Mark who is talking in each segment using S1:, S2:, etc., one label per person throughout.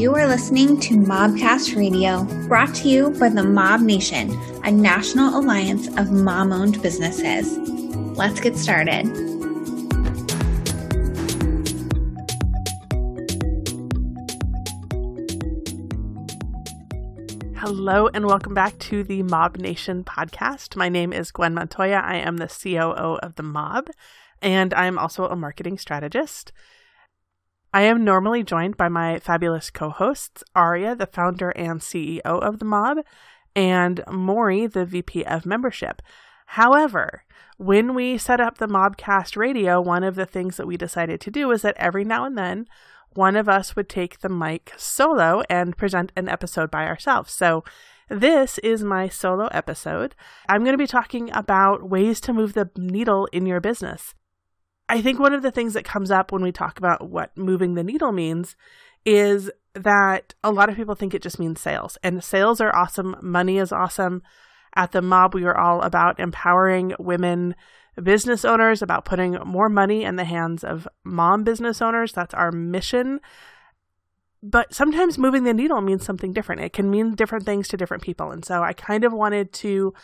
S1: You are listening to Mobcast Radio, brought to you by the Mob Nation, a national alliance of mom owned businesses. Let's get started.
S2: Hello, and welcome back to the Mob Nation podcast. My name is Gwen Montoya. I am the COO of the Mob, and I'm also a marketing strategist. I am normally joined by my fabulous co hosts, Aria, the founder and CEO of the mob, and Maury, the VP of membership. However, when we set up the Mobcast radio, one of the things that we decided to do is that every now and then, one of us would take the mic solo and present an episode by ourselves. So, this is my solo episode. I'm going to be talking about ways to move the needle in your business. I think one of the things that comes up when we talk about what moving the needle means is that a lot of people think it just means sales. And sales are awesome, money is awesome. At the mob, we are all about empowering women business owners, about putting more money in the hands of mom business owners. That's our mission. But sometimes moving the needle means something different. It can mean different things to different people. And so I kind of wanted to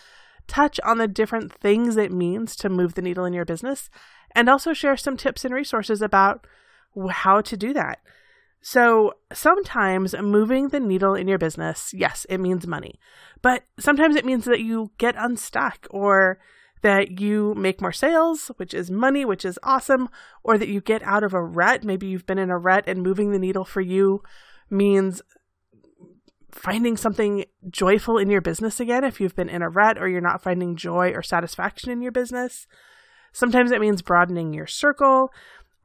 S2: touch on the different things it means to move the needle in your business and also share some tips and resources about how to do that. So, sometimes moving the needle in your business, yes, it means money, but sometimes it means that you get unstuck or that you make more sales, which is money, which is awesome, or that you get out of a rut. Maybe you've been in a rut and moving the needle for you means finding something joyful in your business again if you've been in a rut or you're not finding joy or satisfaction in your business. Sometimes it means broadening your circle.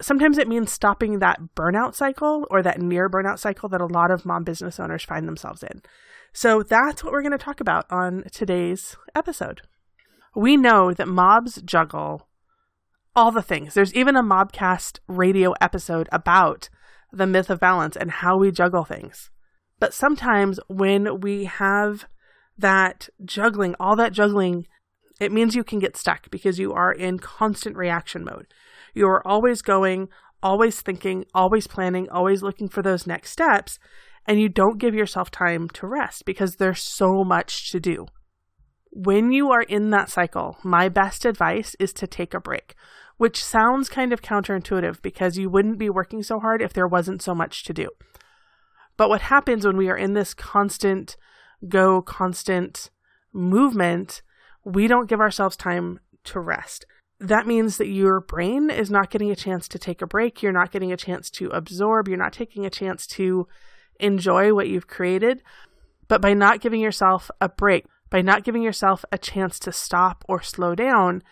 S2: Sometimes it means stopping that burnout cycle or that near burnout cycle that a lot of mom business owners find themselves in. So that's what we're going to talk about on today's episode. We know that mobs juggle all the things. There's even a Mobcast radio episode about the myth of balance and how we juggle things. But sometimes when we have that juggling, all that juggling it means you can get stuck because you are in constant reaction mode. You are always going, always thinking, always planning, always looking for those next steps, and you don't give yourself time to rest because there's so much to do. When you are in that cycle, my best advice is to take a break, which sounds kind of counterintuitive because you wouldn't be working so hard if there wasn't so much to do. But what happens when we are in this constant go, constant movement we don't give ourselves time to rest. That means that your brain is not getting a chance to take a break. You're not getting a chance to absorb. You're not taking a chance to enjoy what you've created. But by not giving yourself a break, by not giving yourself a chance to stop or slow down,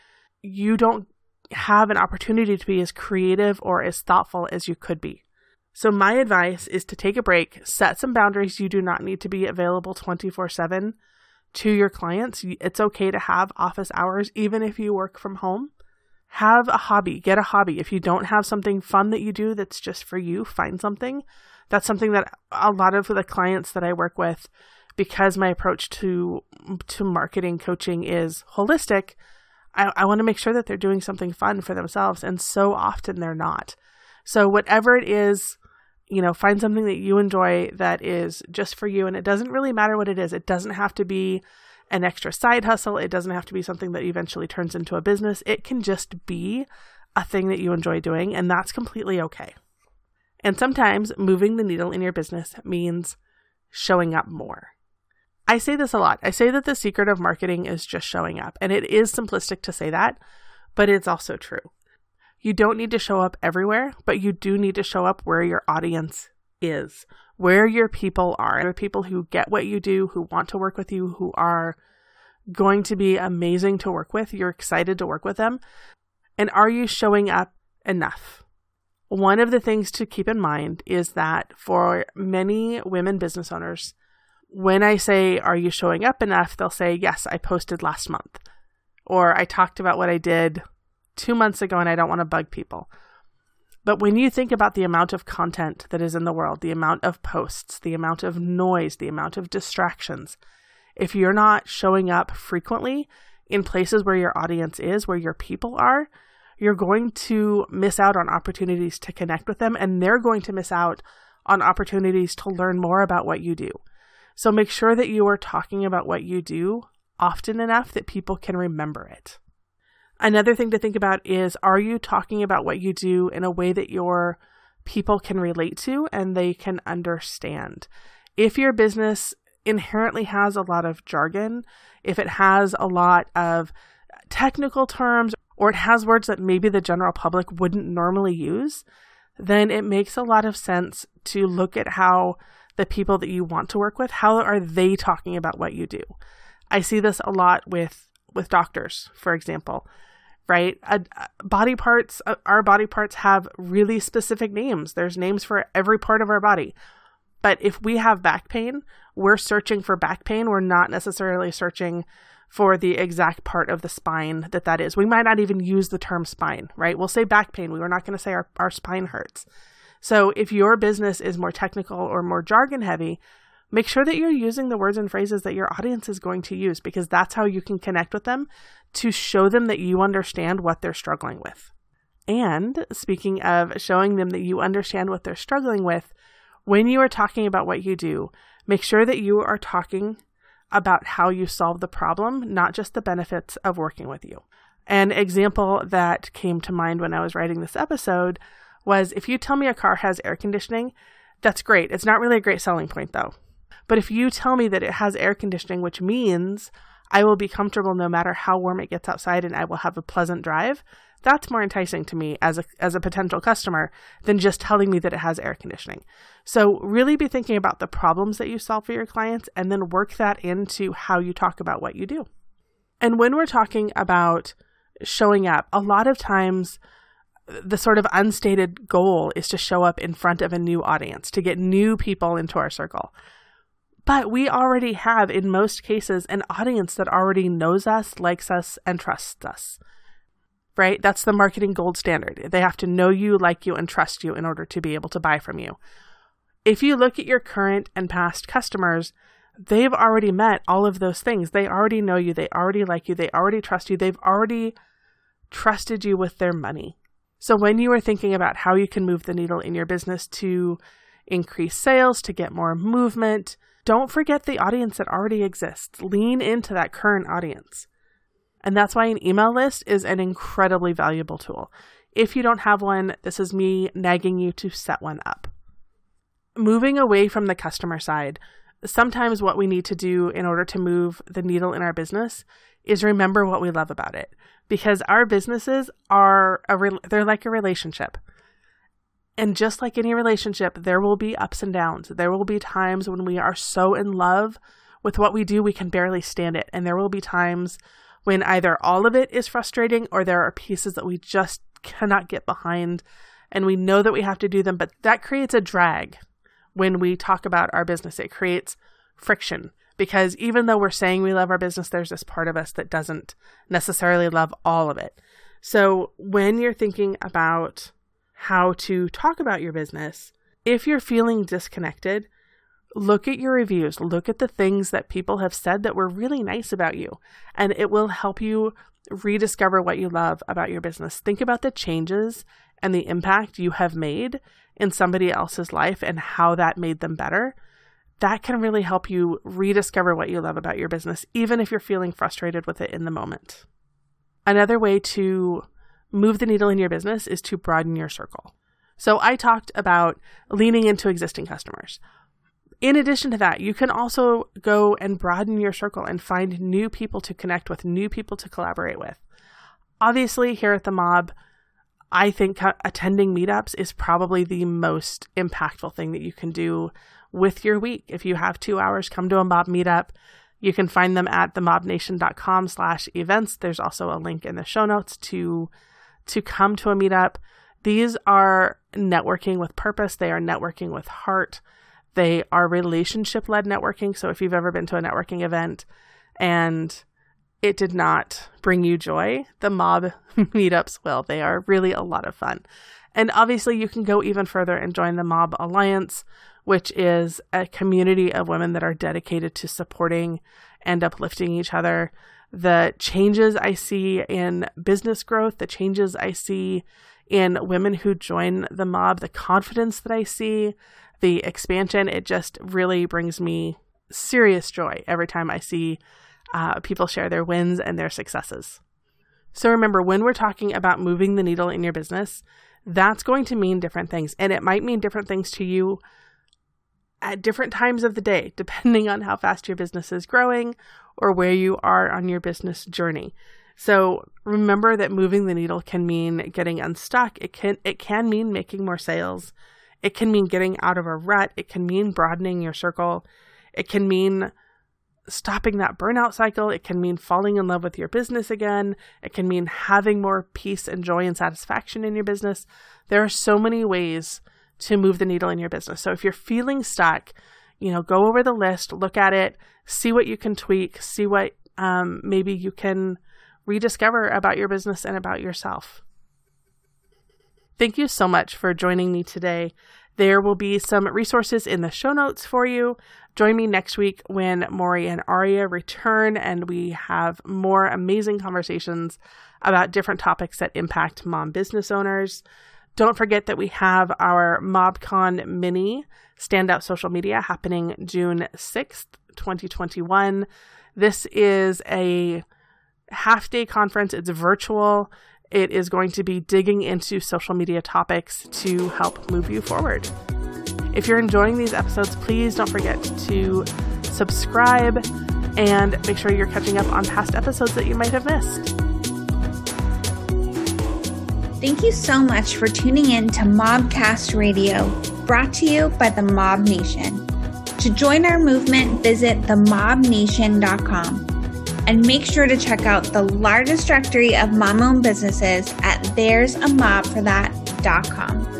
S2: you don't have an opportunity to be as creative or as thoughtful as you could be. So, my advice is to take a break, set some boundaries. You do not need to be available 24 7 to your clients. It's okay to have office hours, even if you work from home. Have a hobby, get a hobby. If you don't have something fun that you do that's just for you, find something. That's something that a lot of the clients that I work with, because my approach to to marketing coaching is holistic, I, I want to make sure that they're doing something fun for themselves. And so often they're not. So whatever it is you know, find something that you enjoy that is just for you. And it doesn't really matter what it is. It doesn't have to be an extra side hustle. It doesn't have to be something that eventually turns into a business. It can just be a thing that you enjoy doing, and that's completely okay. And sometimes moving the needle in your business means showing up more. I say this a lot. I say that the secret of marketing is just showing up, and it is simplistic to say that, but it's also true. You don't need to show up everywhere, but you do need to show up where your audience is, where your people are, the people who get what you do, who want to work with you, who are going to be amazing to work with. You're excited to work with them. And are you showing up enough? One of the things to keep in mind is that for many women business owners, when I say, Are you showing up enough? they'll say, Yes, I posted last month. Or I talked about what I did two months ago and I don't want to bug people. But when you think about the amount of content that is in the world, the amount of posts, the amount of noise, the amount of distractions, if you're not showing up frequently in places where your audience is, where your people are, you're going to miss out on opportunities to connect with them and they're going to miss out on opportunities to learn more about what you do. So make sure that you are talking about what you do often enough that people can remember it. Another thing to think about is are you talking about what you do in a way that your people can relate to and they can understand? If your business inherently has a lot of jargon, if it has a lot of technical terms, or it has words that maybe the general public wouldn't normally use, then it makes a lot of sense to look at how the people that you want to work with, how are they talking about what you do? I see this a lot with with doctors, for example right? Body parts, uh, our body parts have really specific names. There's names for every part of our body. But if we have back pain, we're searching for back pain. We're not necessarily searching for the exact part of the spine that that is. We might not even use the term spine, right? We'll say back pain. We are not going to say our, our spine hurts. So if your business is more technical or more jargon heavy, make sure that you're using the words and phrases that your audience is going to use because that's how you can connect with them to show them that you understand what they're struggling with. And speaking of showing them that you understand what they're struggling with, when you are talking about what you do, make sure that you are talking about how you solve the problem, not just the benefits of working with you. An example that came to mind when I was writing this episode was if you tell me a car has air conditioning, that's great. It's not really a great selling point though. But if you tell me that it has air conditioning, which means I will be comfortable no matter how warm it gets outside and I will have a pleasant drive. That's more enticing to me as a as a potential customer than just telling me that it has air conditioning. So really be thinking about the problems that you solve for your clients and then work that into how you talk about what you do. And when we're talking about showing up, a lot of times the sort of unstated goal is to show up in front of a new audience, to get new people into our circle. But we already have, in most cases, an audience that already knows us, likes us, and trusts us. Right? That's the marketing gold standard. They have to know you, like you, and trust you in order to be able to buy from you. If you look at your current and past customers, they've already met all of those things. They already know you, they already like you, they already trust you, they've already trusted you with their money. So when you are thinking about how you can move the needle in your business to increase sales, to get more movement, don't forget the audience that already exists. Lean into that current audience. And that's why an email list is an incredibly valuable tool. If you don't have one, this is me nagging you to set one up. Moving away from the customer side, sometimes what we need to do in order to move the needle in our business is remember what we love about it because our businesses are a re- they're like a relationship. And just like any relationship, there will be ups and downs. There will be times when we are so in love with what we do, we can barely stand it. And there will be times when either all of it is frustrating or there are pieces that we just cannot get behind and we know that we have to do them. But that creates a drag when we talk about our business. It creates friction because even though we're saying we love our business, there's this part of us that doesn't necessarily love all of it. So when you're thinking about how to talk about your business. If you're feeling disconnected, look at your reviews, look at the things that people have said that were really nice about you, and it will help you rediscover what you love about your business. Think about the changes and the impact you have made in somebody else's life and how that made them better. That can really help you rediscover what you love about your business, even if you're feeling frustrated with it in the moment. Another way to move the needle in your business is to broaden your circle. So I talked about leaning into existing customers. In addition to that, you can also go and broaden your circle and find new people to connect with, new people to collaborate with. Obviously, here at the Mob, I think attending meetups is probably the most impactful thing that you can do with your week. If you have two hours, come to a Mob meetup. You can find them at themobnation.com slash events. There's also a link in the show notes to to come to a meetup. These are networking with purpose, they are networking with heart, they are relationship led networking. So if you've ever been to a networking event and it did not bring you joy, the mob meetups will. They are really a lot of fun. And obviously, you can go even further and join the Mob Alliance, which is a community of women that are dedicated to supporting and uplifting each other the changes I see in business growth, the changes I see in women who join the mob, the confidence that I see, the expansion. It just really brings me serious joy every time I see uh, people share their wins and their successes. So remember, when we're talking about moving the needle in your business, that's going to mean different things. And it might mean different things to you at different times of the day, depending on how fast your business is growing or where you are on your business journey. So remember that moving the needle can mean getting unstuck. It can it can mean making more sales. It can mean getting out of a rut. It can mean broadening your circle. It can mean stopping that burnout cycle. It can mean falling in love with your business again. It can mean having more peace and joy and satisfaction in your business. There are so many ways to move the needle in your business. So if you're feeling stuck, you know, go over the list, look at it, see what you can tweak, see what um, maybe you can rediscover about your business and about yourself. Thank you so much for joining me today. There will be some resources in the show notes for you. Join me next week when Maury and Aria return and we have more amazing conversations about different topics that impact mom business owners. Don't forget that we have our MobCon mini standout social media happening June 6th, 2021. This is a half day conference. It's virtual. It is going to be digging into social media topics to help move you forward. If you're enjoying these episodes, please don't forget to subscribe and make sure you're catching up on past episodes that you might have missed.
S1: Thank you so much for tuning in to Mobcast Radio, brought to you by the Mob Nation. To join our movement, visit themobnation.com and make sure to check out the largest directory of mom owned businesses at there'samobforthat.com.